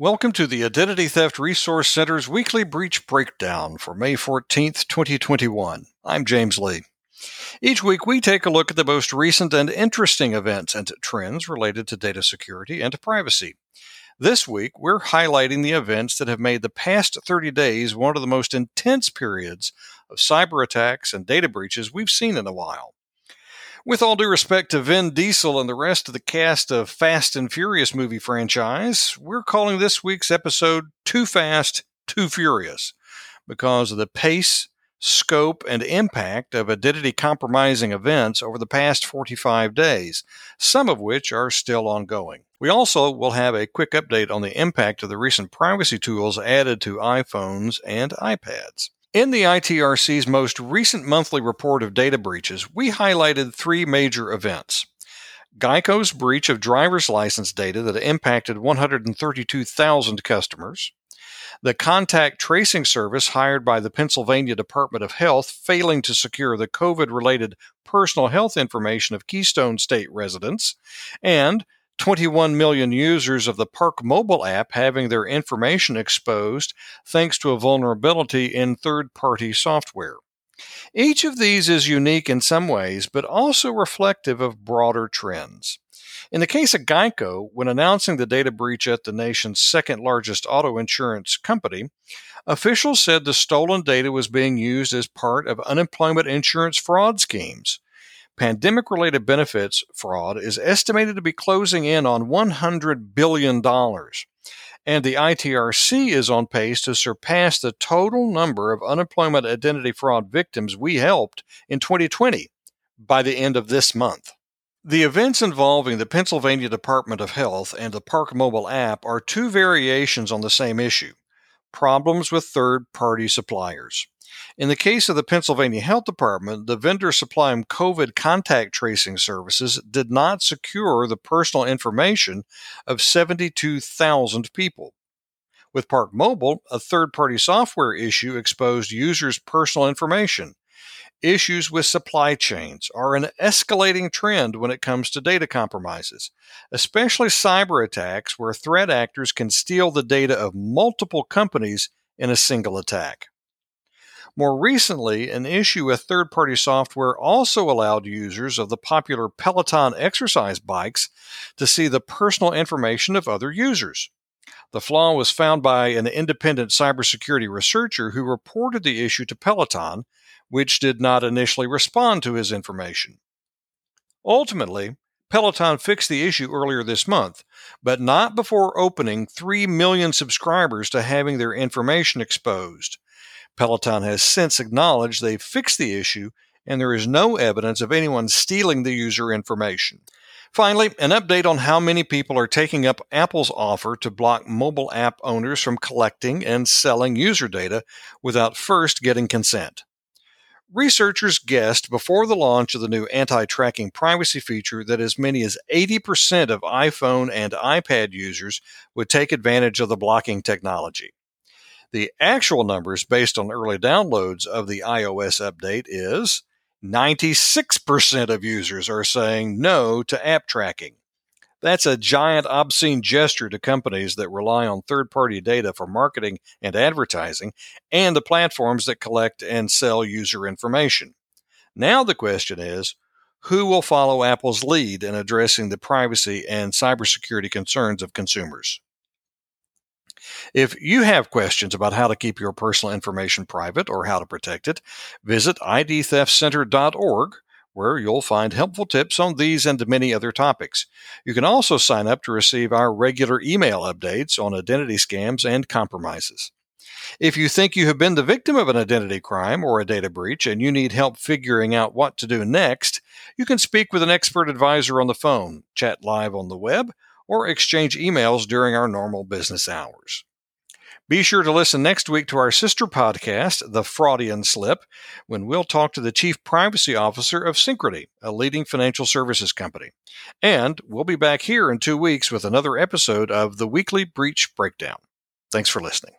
Welcome to the Identity Theft Resource Center's weekly breach breakdown for May 14th, 2021. I'm James Lee. Each week, we take a look at the most recent and interesting events and trends related to data security and privacy. This week, we're highlighting the events that have made the past 30 days one of the most intense periods of cyber attacks and data breaches we've seen in a while. With all due respect to Vin Diesel and the rest of the cast of Fast and Furious movie franchise, we're calling this week's episode Too Fast, Too Furious because of the pace, scope, and impact of identity compromising events over the past 45 days, some of which are still ongoing. We also will have a quick update on the impact of the recent privacy tools added to iPhones and iPads. In the ITRC's most recent monthly report of data breaches, we highlighted three major events. Geico's breach of driver's license data that impacted 132,000 customers, the contact tracing service hired by the Pennsylvania Department of Health failing to secure the COVID related personal health information of Keystone State residents, and 21 million users of the Park mobile app having their information exposed thanks to a vulnerability in third party software. Each of these is unique in some ways, but also reflective of broader trends. In the case of Geico, when announcing the data breach at the nation's second largest auto insurance company, officials said the stolen data was being used as part of unemployment insurance fraud schemes. Pandemic related benefits fraud is estimated to be closing in on $100 billion. And the ITRC is on pace to surpass the total number of unemployment identity fraud victims we helped in 2020 by the end of this month. The events involving the Pennsylvania Department of Health and the Park Mobile app are two variations on the same issue problems with third party suppliers. In the case of the Pennsylvania Health Department, the vendor supplying COVID contact tracing services did not secure the personal information of 72,000 people. With Park Mobile, a third party software issue exposed users' personal information. Issues with supply chains are an escalating trend when it comes to data compromises, especially cyber attacks where threat actors can steal the data of multiple companies in a single attack. More recently, an issue with third party software also allowed users of the popular Peloton exercise bikes to see the personal information of other users. The flaw was found by an independent cybersecurity researcher who reported the issue to Peloton, which did not initially respond to his information. Ultimately, Peloton fixed the issue earlier this month, but not before opening 3 million subscribers to having their information exposed. Peloton has since acknowledged they've fixed the issue and there is no evidence of anyone stealing the user information. Finally, an update on how many people are taking up Apple's offer to block mobile app owners from collecting and selling user data without first getting consent. Researchers guessed before the launch of the new anti tracking privacy feature that as many as 80% of iPhone and iPad users would take advantage of the blocking technology. The actual numbers based on early downloads of the iOS update is 96% of users are saying no to app tracking. That's a giant obscene gesture to companies that rely on third party data for marketing and advertising and the platforms that collect and sell user information. Now the question is who will follow Apple's lead in addressing the privacy and cybersecurity concerns of consumers? If you have questions about how to keep your personal information private or how to protect it, visit idtheftcenter.org where you'll find helpful tips on these and many other topics. You can also sign up to receive our regular email updates on identity scams and compromises. If you think you have been the victim of an identity crime or a data breach and you need help figuring out what to do next, you can speak with an expert advisor on the phone, chat live on the web, or exchange emails during our normal business hours. Be sure to listen next week to our sister podcast, The Fraudian Slip, when we'll talk to the Chief Privacy Officer of Synchrony, a leading financial services company. And we'll be back here in two weeks with another episode of the Weekly Breach Breakdown. Thanks for listening.